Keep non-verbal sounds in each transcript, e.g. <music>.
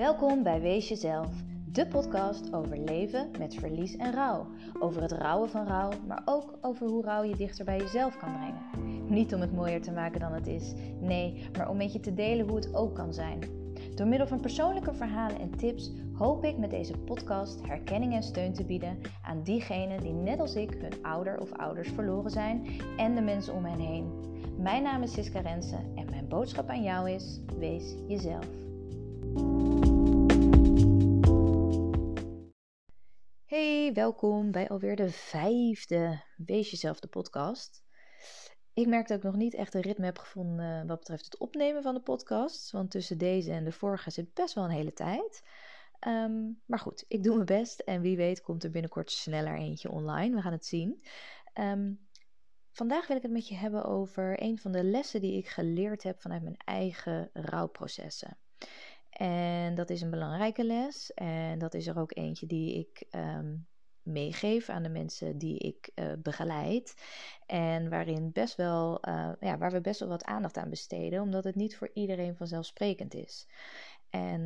Welkom bij Wees Jezelf, de podcast over leven met verlies en rouw. Over het rouwen van rouw, maar ook over hoe rouw je dichter bij jezelf kan brengen. Niet om het mooier te maken dan het is, nee, maar om met je te delen hoe het ook kan zijn. Door middel van persoonlijke verhalen en tips hoop ik met deze podcast herkenning en steun te bieden aan diegenen die net als ik hun ouder of ouders verloren zijn en de mensen om hen heen. Mijn naam is Siska Rensen en mijn boodschap aan jou is: wees jezelf. Hey, welkom bij alweer de vijfde Wees Jezelf de podcast. Ik merk dat ik nog niet echt een ritme heb gevonden wat betreft het opnemen van de podcast. Want tussen deze en de vorige zit best wel een hele tijd. Ehm, maar goed, ik doe mijn best en wie weet komt er binnenkort sneller eentje online. We gaan het zien. Ehm, vandaag wil ik het met je hebben over een van de lessen die ik geleerd heb vanuit mijn eigen rouwprocessen. En dat is een belangrijke les. En dat is er ook eentje die ik um, meegeef aan de mensen die ik uh, begeleid. En waarin best wel, uh, ja, waar we best wel wat aandacht aan besteden, omdat het niet voor iedereen vanzelfsprekend is. En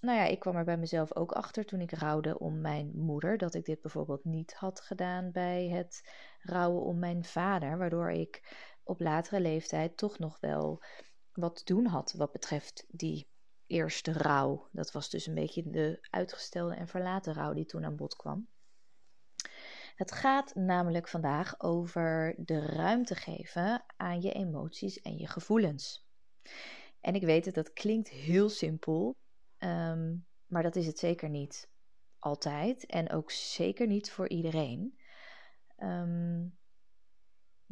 nou ja, ik kwam er bij mezelf ook achter toen ik rouwde om mijn moeder, dat ik dit bijvoorbeeld niet had gedaan bij het rouwen om mijn vader, waardoor ik op latere leeftijd toch nog wel wat te doen had wat betreft die eerste rouw. Dat was dus een beetje de uitgestelde en verlaten rouw die toen aan bod kwam. Het gaat namelijk vandaag over de ruimte geven aan je emoties en je gevoelens. En ik weet het, dat klinkt heel simpel, um, maar dat is het zeker niet altijd en ook zeker niet voor iedereen. Um,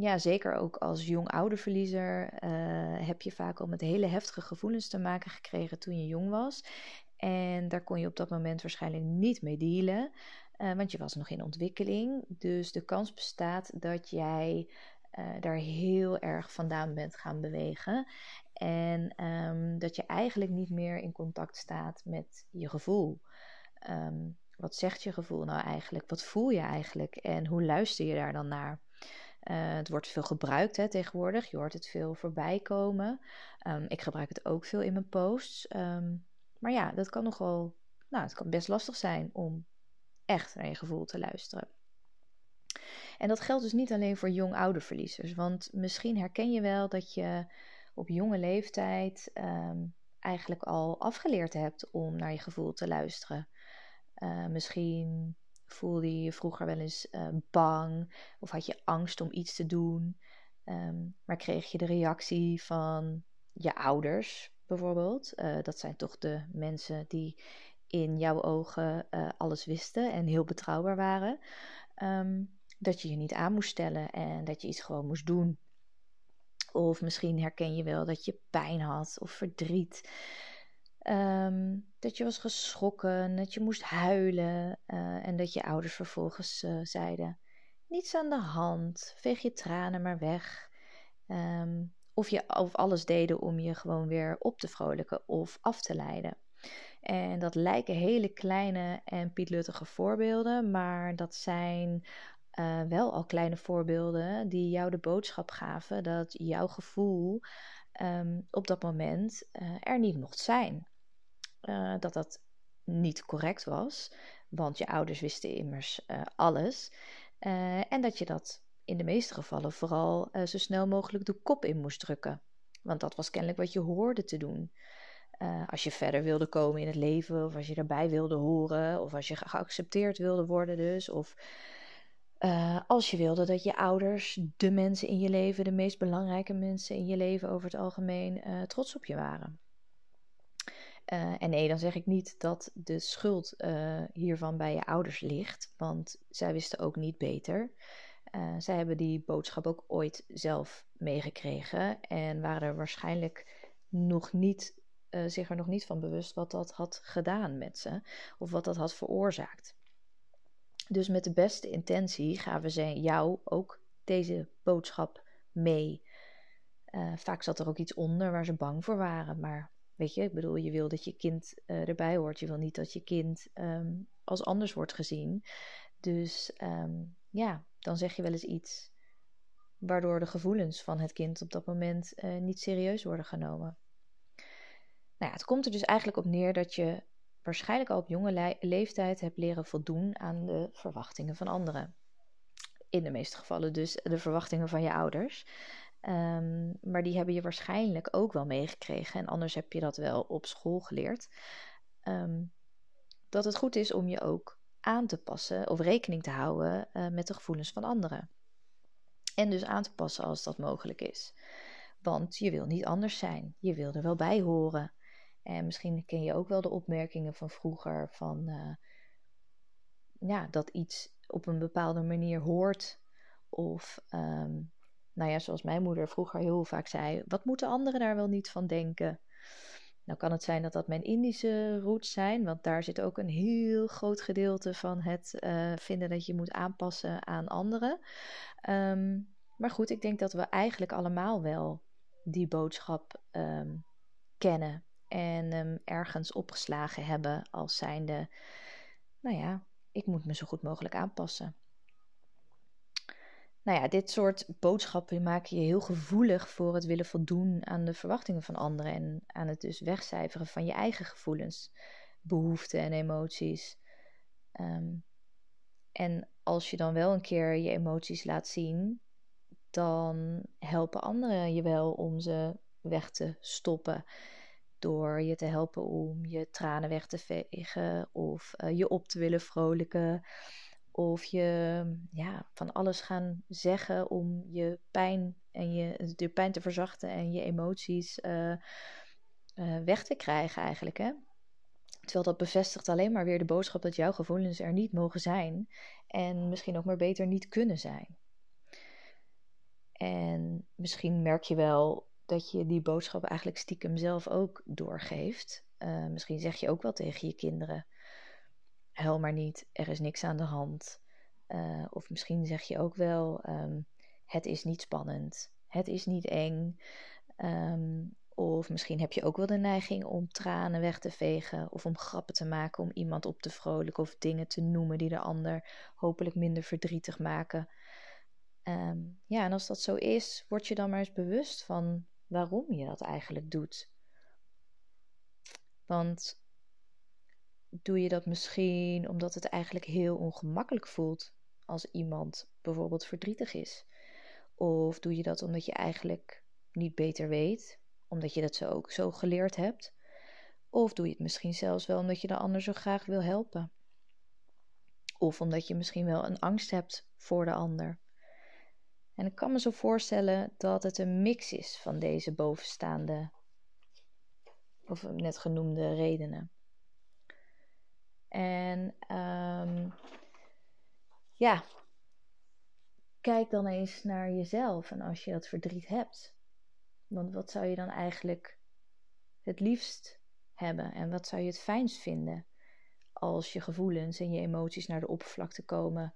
ja, zeker ook als jong ouderverliezer uh, heb je vaak al met hele heftige gevoelens te maken gekregen toen je jong was. En daar kon je op dat moment waarschijnlijk niet mee dealen, uh, want je was nog in ontwikkeling. Dus de kans bestaat dat jij uh, daar heel erg vandaan bent gaan bewegen. En um, dat je eigenlijk niet meer in contact staat met je gevoel. Um, wat zegt je gevoel nou eigenlijk? Wat voel je eigenlijk? En hoe luister je daar dan naar? Uh, het wordt veel gebruikt hè, tegenwoordig. Je hoort het veel voorbij komen. Um, ik gebruik het ook veel in mijn posts. Um, maar ja, dat kan nogal. Nou, het kan best lastig zijn om echt naar je gevoel te luisteren. En dat geldt dus niet alleen voor jong-oude verliezers. Want misschien herken je wel dat je op jonge leeftijd um, eigenlijk al afgeleerd hebt om naar je gevoel te luisteren. Uh, misschien Voelde je je vroeger wel eens uh, bang of had je angst om iets te doen? Um, maar kreeg je de reactie van je ouders bijvoorbeeld? Uh, dat zijn toch de mensen die in jouw ogen uh, alles wisten en heel betrouwbaar waren. Um, dat je je niet aan moest stellen en dat je iets gewoon moest doen. Of misschien herken je wel dat je pijn had of verdriet. Um, dat je was geschrokken, dat je moest huilen uh, en dat je ouders vervolgens uh, zeiden: Niets aan de hand, veeg je tranen maar weg. Um, of, je, of alles deden om je gewoon weer op te vrolijken of af te leiden. En dat lijken hele kleine en pietluttige voorbeelden, maar dat zijn uh, wel al kleine voorbeelden die jou de boodschap gaven dat jouw gevoel um, op dat moment er niet mocht zijn uh, dat dat niet correct was, want je ouders wisten immers uh, alles. Uh, en dat je dat in de meeste gevallen vooral zo snel mogelijk de kop in moest drukken. Want dat was kennelijk wat je hoorde te doen. als je verder wilde komen in het leven, of als je erbij wilde horen, of als je geaccepteerd wilde worden, dus. Of als je wilde dat je ouders, de mensen in je leven, de meest belangrijke mensen in je leven over het algemeen, trots op je waren. Uh, en nee, dan zeg ik niet dat de schuld uh, hiervan bij je ouders ligt, want zij wisten ook niet beter. Uh, zij hebben die boodschap ook ooit zelf meegekregen en waren er waarschijnlijk nog niet, zich er nog niet van bewust wat dat had gedaan met ze of wat dat had veroorzaakt. Dus met de beste intentie gaven ze jou ook deze boodschap mee. vaak zat er ook iets onder waar ze bang voor waren, maar Weet je, ik bedoel, je wil dat je kind uh, erbij hoort. Je wil niet dat je kind um, als anders wordt gezien. Dus um, ja, dan zeg je wel eens iets waardoor de gevoelens van het kind op dat moment uh, niet serieus worden genomen. Nou ja, het komt er dus eigenlijk op neer dat je waarschijnlijk al op jonge leeftijd hebt leren voldoen aan de verwachtingen van anderen. In de meeste gevallen dus de verwachtingen van je ouders. Um, maar die hebben je waarschijnlijk ook wel meegekregen. En anders heb je dat wel op school geleerd. Um, dat het goed is om je ook aan te passen of rekening te houden uh, met de gevoelens van anderen. En dus aan te passen als dat mogelijk is. Want je wil niet anders zijn. Je wil er wel bij horen. En misschien ken je ook wel de opmerkingen van vroeger van uh, ja, dat iets op een bepaalde manier hoort. Of um, nou ja, zoals mijn moeder vroeger heel vaak zei, wat moeten anderen daar wel niet van denken? Nou kan het zijn dat dat mijn Indische roots zijn, want daar zit ook een heel groot gedeelte van het uh, vinden dat je moet aanpassen aan anderen. Um, maar goed, ik denk dat we eigenlijk allemaal wel die boodschap um, kennen en ergens opgeslagen hebben als zijnde, nou ja, ik moet me zo goed mogelijk aanpassen. Nou ja, dit soort boodschappen maken je heel gevoelig voor het willen voldoen aan de verwachtingen van anderen en aan het dus wegcijferen van je eigen gevoelens, behoeften en emoties. Um, en als je dan wel een keer je emoties laat zien, dan helpen anderen je wel om ze weg te stoppen. Door je te helpen om je tranen weg te vegen of uh, je op te willen vrolijken. Of je ja, van alles gaan zeggen om je pijn en je, de pijn te verzachten en je emoties uh, uh, weg te krijgen eigenlijk. Hè? Terwijl dat bevestigt alleen maar weer de boodschap dat jouw gevoelens er niet mogen zijn. En misschien ook maar beter niet kunnen zijn. En misschien merk je wel dat je die boodschap eigenlijk stiekem zelf ook doorgeeft. Uh, misschien zeg je ook wel tegen je kinderen: huil maar niet, er is niks aan de hand. Uh, of misschien zeg je ook wel: um, het is niet spannend, het is niet eng. Um, of misschien heb je ook wel de neiging om tranen weg te vegen of om grappen te maken om iemand op te vrolijken of dingen te noemen die de ander hopelijk minder verdrietig maken. Um, ja, en als dat zo is, word je dan maar eens bewust van waarom je dat eigenlijk doet. Want doe je dat misschien omdat het eigenlijk heel ongemakkelijk voelt als iemand bijvoorbeeld verdrietig is? Of doe je dat omdat je eigenlijk niet beter weet, omdat je dat zo ook zo geleerd hebt? Of doe je het misschien zelfs wel omdat je de ander zo graag wil helpen? Of omdat je misschien wel een angst hebt voor de ander? En ik kan me zo voorstellen dat het een mix is van deze bovenstaande, of net genoemde redenen. En um, ja, kijk dan eens naar jezelf en als je dat verdriet hebt. Want wat zou je dan eigenlijk het liefst hebben en wat zou je het fijnst vinden als je gevoelens en je emoties naar de oppervlakte komen?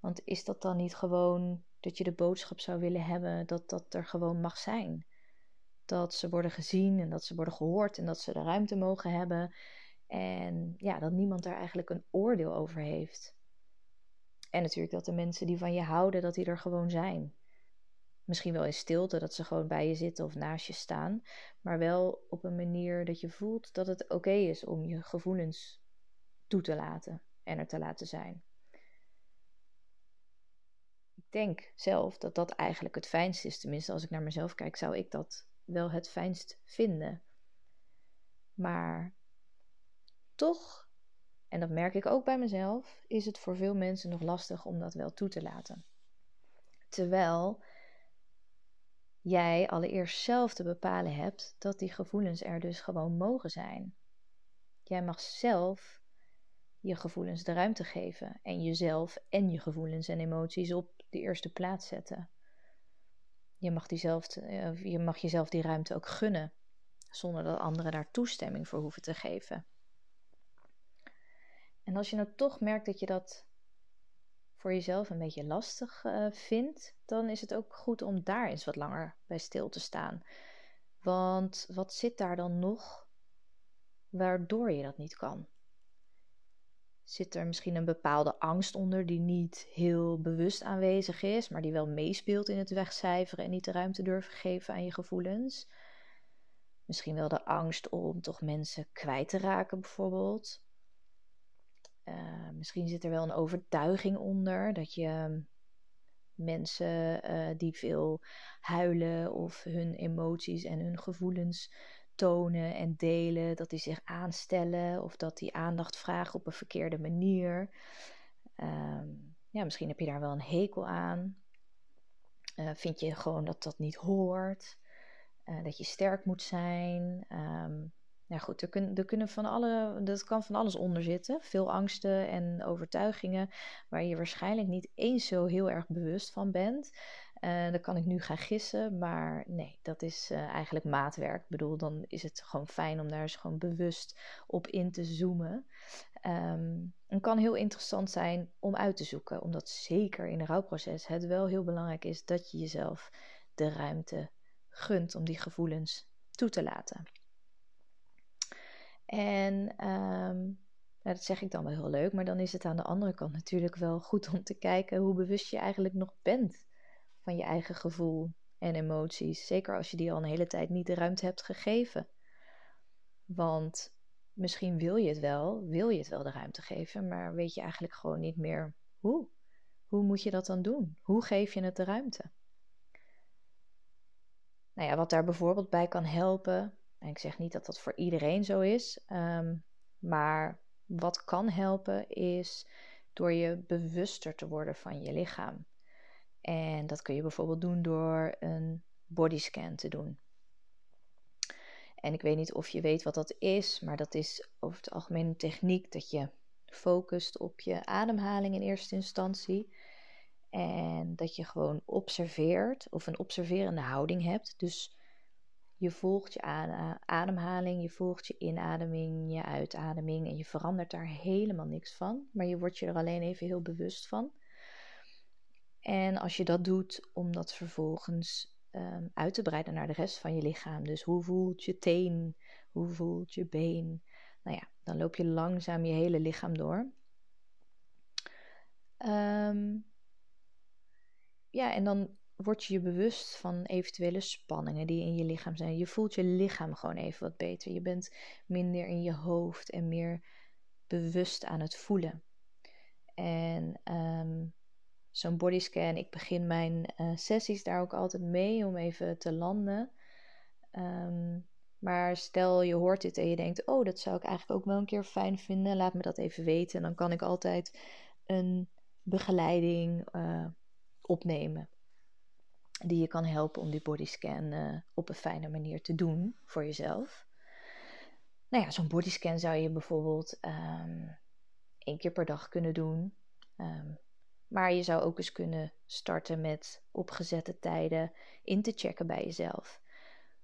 Want is dat dan niet gewoon dat je de boodschap zou willen hebben dat dat er gewoon mag zijn? Dat ze worden gezien en dat ze worden gehoord en dat ze de ruimte mogen hebben. En ja, dat niemand daar eigenlijk een oordeel over heeft. En natuurlijk dat de mensen die van je houden, dat die er gewoon zijn. Misschien wel in stilte, dat ze gewoon bij je zitten of naast je staan. Maar wel op een manier dat je voelt dat het oké is om je gevoelens toe te laten en er te laten zijn denk zelf dat dat eigenlijk het fijnst is. Tenminste, als ik naar mezelf kijk, zou ik dat wel het fijnst vinden. Maar toch, en dat merk ik ook bij mezelf, is het voor veel mensen nog lastig om dat wel toe te laten. Terwijl jij allereerst zelf te bepalen hebt dat die gevoelens er dus gewoon mogen zijn. Jij mag zelf je gevoelens de ruimte geven en jezelf en je gevoelens en emoties op de eerste plaats zetten. Je mag, eh, je mag jezelf die ruimte ook gunnen, zonder dat anderen daar toestemming voor hoeven te geven. En als je nou toch merkt dat je dat voor jezelf een beetje lastig uh, vindt, dan is het ook goed om daar eens wat langer bij stil te staan. Want wat zit daar dan nog waardoor je dat niet kan? Zit er misschien een bepaalde angst onder die niet heel bewust aanwezig is, maar die wel meespeelt in het wegcijferen en niet de ruimte durven geven aan je gevoelens? Misschien wel de angst om toch mensen kwijt te raken, bijvoorbeeld. Uh, misschien zit er wel een overtuiging onder dat je mensen uh, die veel huilen of hun emoties en hun gevoelens tonen en delen, dat die zich aanstellen of dat die aandacht vragen op een verkeerde manier. Uh, ja, misschien heb je daar wel een hekel aan. Uh, vind je gewoon dat dat niet hoort? Dat je sterk moet zijn? Um, nou goed, er, er kunnen van alle, dat kan van alles onder zitten. Veel angsten en overtuigingen waar je waarschijnlijk niet eens zo heel erg bewust van bent. Uh, kan ik nu gaan gissen, maar nee, dat is uh, eigenlijk maatwerk. Ik bedoel, dan is het gewoon fijn om daar eens gewoon bewust op in te zoomen. Um, het kan heel interessant zijn om uit te zoeken, omdat zeker in een rouwproces het wel heel belangrijk is dat je jezelf de ruimte gunt om die gevoelens toe te laten. En um, nou, dat zeg ik dan wel heel leuk, maar dan is het aan de andere kant natuurlijk wel goed om te kijken hoe bewust je eigenlijk nog bent van je eigen gevoel en emoties. Zeker als je die al een hele tijd niet de ruimte hebt gegeven. Want misschien wil je het wel, wil je het wel de ruimte geven, maar weet je eigenlijk gewoon niet meer hoe. Hoe moet je dat dan doen? Hoe geef je het de ruimte? Nou ja, wat daar bijvoorbeeld bij kan helpen, en ik zeg niet dat dat voor iedereen zo is, um, maar wat kan helpen is door je bewuster te worden van je lichaam. En dat kun je bijvoorbeeld doen door een bodyscan te doen. En ik weet niet of je weet wat dat is, maar dat is over het algemeen een techniek dat je focust op je ademhaling in eerste instantie. En dat je gewoon observeert of een observerende houding hebt. Dus je volgt je ademhaling, je volgt je inademing, je uitademing en je verandert daar helemaal niks van. Maar je wordt je er alleen even heel bewust van. En als je dat doet, om dat vervolgens um, uit te breiden naar de rest van je lichaam. Dus hoe voelt je teen? Hoe voelt je been? Nou ja, dan loop je langzaam je hele lichaam door. Um, ja, en dan word je je bewust van eventuele spanningen die in je lichaam zijn. Je voelt je lichaam gewoon even wat beter. Je bent minder in je hoofd en meer bewust aan het voelen. En um, zo'n bodyscan. Ik begin mijn uh, sessies daar ook altijd mee om even te landen. Um, maar stel je hoort dit en je denkt: Oh, dat zou ik eigenlijk ook wel een keer fijn vinden. Laat me dat even weten. En dan kan ik altijd een begeleiding uh, opnemen. Die je kan helpen om die bodyscan uh, op een fijne manier te doen voor jezelf. Nou ja, zo'n bodyscan zou je bijvoorbeeld um, één keer per dag kunnen doen. Um, maar je zou ook eens kunnen starten met opgezette tijden in te checken bij jezelf.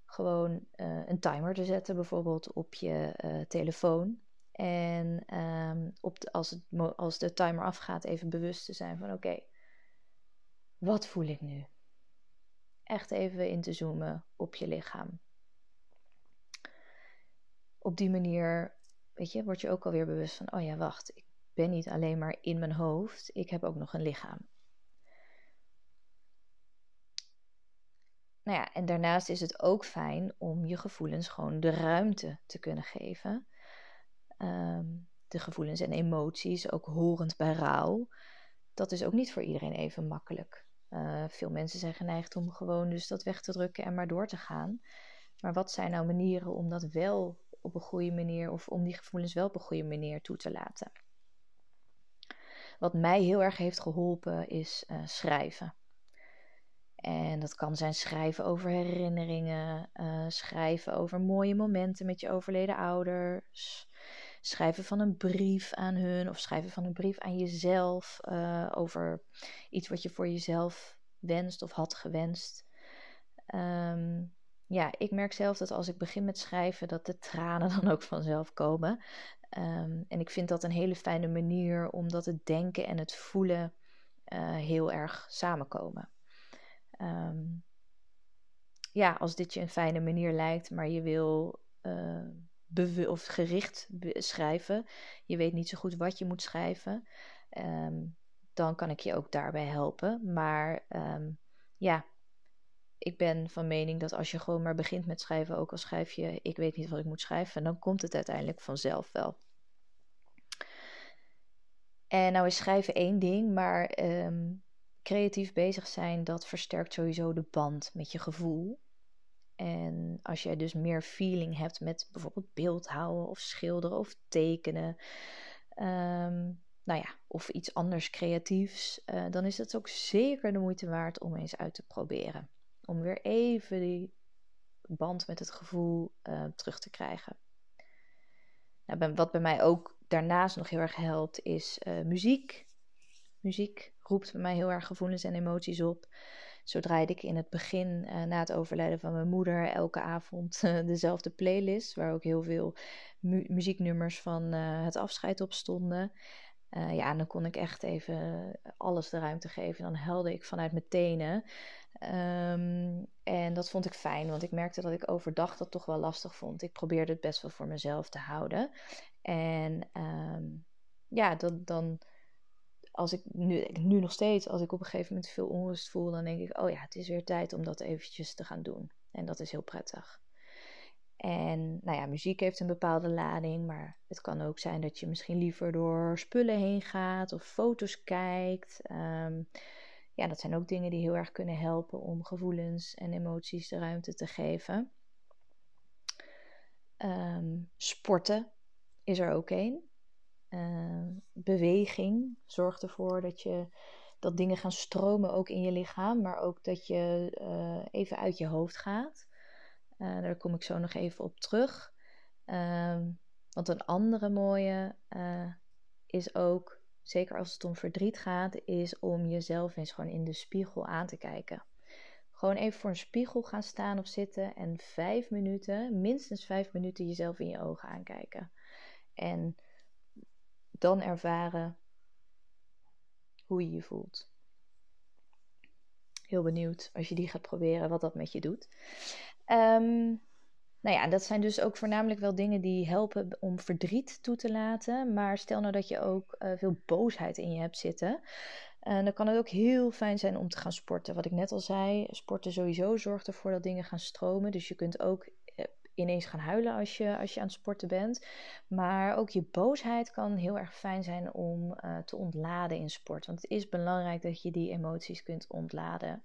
Gewoon uh, een timer te zetten, bijvoorbeeld op je uh, telefoon. En um, op de, als, het, als de timer afgaat, even bewust te zijn van: oké, wat voel ik nu? Echt even in te zoomen op je lichaam. Op die manier, weet je, word je ook alweer bewust van: oh ja, wacht, ik ben niet alleen maar in mijn hoofd, ik heb ook nog een lichaam. Nou ja, en daarnaast is het ook fijn om je gevoelens gewoon de ruimte te kunnen geven. Um, de gevoelens en emoties, ook horend bij rouw. Dat is ook niet voor iedereen even makkelijk. Uh, veel mensen zijn geneigd om gewoon dus dat weg te drukken en maar door te gaan. Maar wat zijn nou manieren om dat wel op een goede manier, of om die gevoelens wel op een goede manier toe te laten? Wat mij heel erg heeft geholpen is uh, schrijven. En dat kan zijn schrijven over herinneringen, uh, schrijven over mooie momenten met je overleden ouders, schrijven van een brief aan hun of schrijven van een brief aan jezelf uh, over iets wat je voor jezelf wenst of had gewenst. Um, ja, ik merk zelf dat als ik begin met schrijven, dat de tranen <laughs> dan ook vanzelf komen. Um, en ik vind dat een hele fijne manier, omdat het denken en het voelen uh, heel erg samenkomen. Um, ja, als dit je een fijne manier lijkt, maar je wil uh, of gericht schrijven, je weet niet zo goed wat je moet schrijven, um, dan kan ik je ook daarbij helpen. Maar ja, ik ben van mening dat als je gewoon maar begint met schrijven, ook al schrijf je, ik weet niet wat ik moet schrijven, dan komt het uiteindelijk vanzelf wel. En nou is schrijven één ding, maar ehm, creatief bezig zijn, dat versterkt sowieso de band met je gevoel. En als jij dus meer feeling hebt met bijvoorbeeld beeldhouden of schilderen of tekenen, ehm, nou ja, of iets anders creatiefs, uh, dan is het ook zeker de moeite waard om eens uit te proberen. Om weer even die band met het gevoel uh, terug te krijgen. Nou, wat bij mij ook daarnaast nog heel erg helpt, is uh, muziek. Muziek roept bij mij heel erg gevoelens en emoties op. Zo draaide ik in het begin, uh, na het overlijden van mijn moeder, elke avond uh, dezelfde playlist. Waar ook heel veel mu muzieknummers van het afscheid op stonden. ja, dan kon ik echt even alles de ruimte geven. Dan helde ik vanuit mijn tenen. Um, en dat vond ik fijn, want ik merkte dat ik overdag dat toch wel lastig vond. Ik probeerde het best wel voor mezelf te houden. En um, ja, dat, dan als ik nu, nu nog steeds, als ik op een gegeven moment veel onrust voel, dan denk ik, oh ja, het is weer tijd om dat eventjes te gaan doen. En dat is heel prettig. En nou ja, muziek heeft een bepaalde lading, maar het kan ook zijn dat je misschien liever door spullen heen gaat of foto's kijkt. Um, ja, dat zijn ook dingen die heel erg kunnen helpen om gevoelens en emoties de ruimte te geven. Um, sporten is er ook een. Uh, beweging zorgt ervoor dat, je, dat dingen gaan stromen ook in je lichaam, maar ook dat je uh, even uit je hoofd gaat. Uh, daar kom ik zo nog even op terug. Ehm, want een andere mooie eh, is ook zeker als het om verdriet gaat, is om jezelf eens gewoon in de spiegel aan te kijken. Gewoon even voor een spiegel gaan staan of zitten en vijf minuten, minstens vijf minuten, jezelf in je ogen aankijken. En dan ervaren hoe je je voelt. Heel benieuwd als je die gaat proberen, wat dat met je doet. Um, nou ja, dat zijn dus ook voornamelijk wel dingen die helpen om verdriet toe te laten. Maar stel nou dat je ook uh, veel boosheid in je hebt zitten. Uh, dan kan het ook heel fijn zijn om te gaan sporten. Wat ik net al zei, sporten sowieso zorgt ervoor dat dingen gaan stromen. Dus je kunt ook ineens gaan huilen als je, als je aan het sporten bent. Maar ook je boosheid kan heel erg fijn zijn om te ontladen in sport. Want het is belangrijk dat je die emoties kunt ontladen.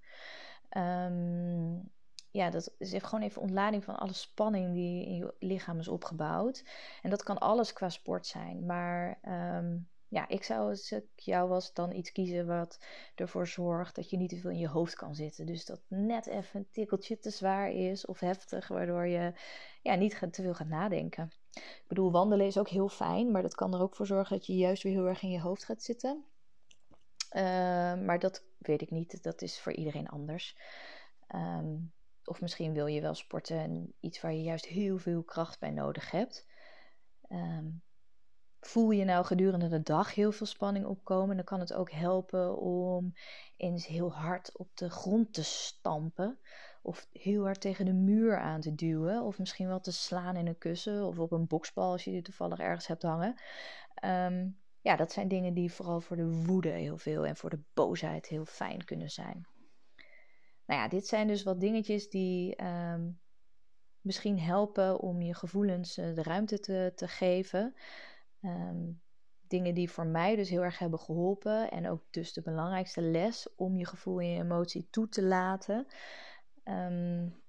Um, ja, dat is gewoon even ontlading van alle spanning die in je lichaam is opgebouwd. En dat kan alles qua sport zijn. Maar um, ja, ik zou als ik jou was dan iets kiezen wat ervoor zorgt dat je niet te veel in je hoofd kan zitten. Dus dat net even een tikkeltje te zwaar is of heftig, waardoor je ja, niet te veel gaat nadenken. Ik bedoel, wandelen is ook heel fijn, maar dat kan er ook voor zorgen dat je juist weer heel erg in je hoofd gaat zitten. Uh, maar dat weet ik niet, dat is voor iedereen anders. Um, of misschien wil je wel sporten en iets waar je juist heel veel kracht bij nodig hebt. Um, voel je nou gedurende de dag heel veel spanning opkomen, dan kan het ook helpen om eens heel hard op de grond te stampen. Of heel hard tegen de muur aan te duwen. Of misschien wel te slaan in een kussen of op een boksbal als je die toevallig ergens hebt hangen. Um, ja, dat zijn dingen die vooral voor de woede heel veel en voor de boosheid heel fijn kunnen zijn. Nou ja, dit zijn dus wat dingetjes die um, misschien helpen om je gevoelens uh, de ruimte te, te geven. Um, dingen die voor mij dus heel erg hebben geholpen. En ook dus de belangrijkste les om je gevoel en je emotie toe te laten. Um,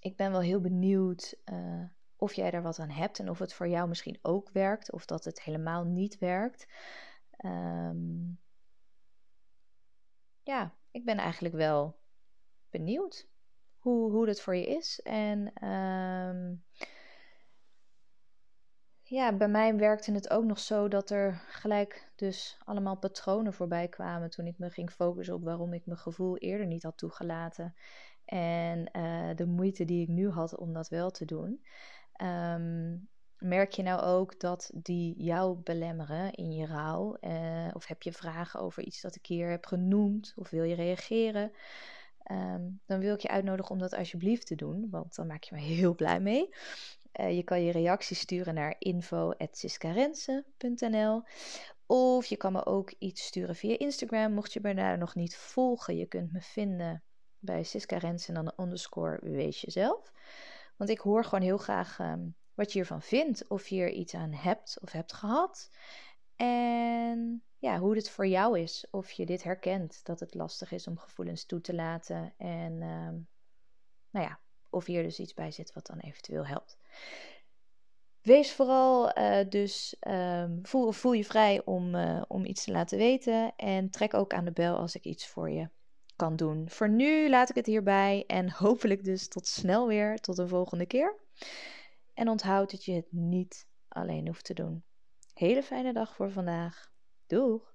ik ben wel heel benieuwd uh, of jij daar wat aan hebt en of het voor jou misschien ook werkt of dat het helemaal niet werkt. Um, ja, ik ben eigenlijk wel benieuwd hoe, hoe dat voor je is. En um, ja, bij mij werkte het ook nog zo dat er gelijk dus allemaal patronen voorbij kwamen toen ik me ging focussen op waarom ik mijn gevoel eerder niet had toegelaten. En uh, de moeite die ik nu had om dat wel te doen. Um, merk je nou ook dat die jou belemmeren in je rouw? Uh, of heb je vragen over iets dat ik hier heb genoemd? Of wil je reageren? Um, dan wil ik je uitnodigen om dat alsjeblieft te doen, want dan maak je me <laughs> heel blij mee. Uh, je kan je reactie sturen naar info.siskarense.nl Of je kan me ook iets sturen via Instagram, mocht je me daar nog niet volgen. Je kunt me vinden bij Siska Rens en dan underscore wees jezelf. Want ik hoor gewoon heel graag ehm, wat je hiervan vindt. Of je er iets aan hebt of hebt gehad. En ja, hoe het voor jou is. Of je dit herkent, dat het lastig is om gevoelens toe te laten. En ehm, nou ja, of hier dus iets bij zit wat dan eventueel helpt. Wees vooral uh, dus, um, voel, voel je vrij om, uh, om iets te laten weten. En trek ook aan de bel als ik iets voor je kan doen. Voor nu laat ik het hierbij en <laughs> hopelijk dus tot snel weer, tot de volgende keer. En onthoud dat je het niet alleen hoeft te doen. Hele fijne dag voor vandaag. Doeg!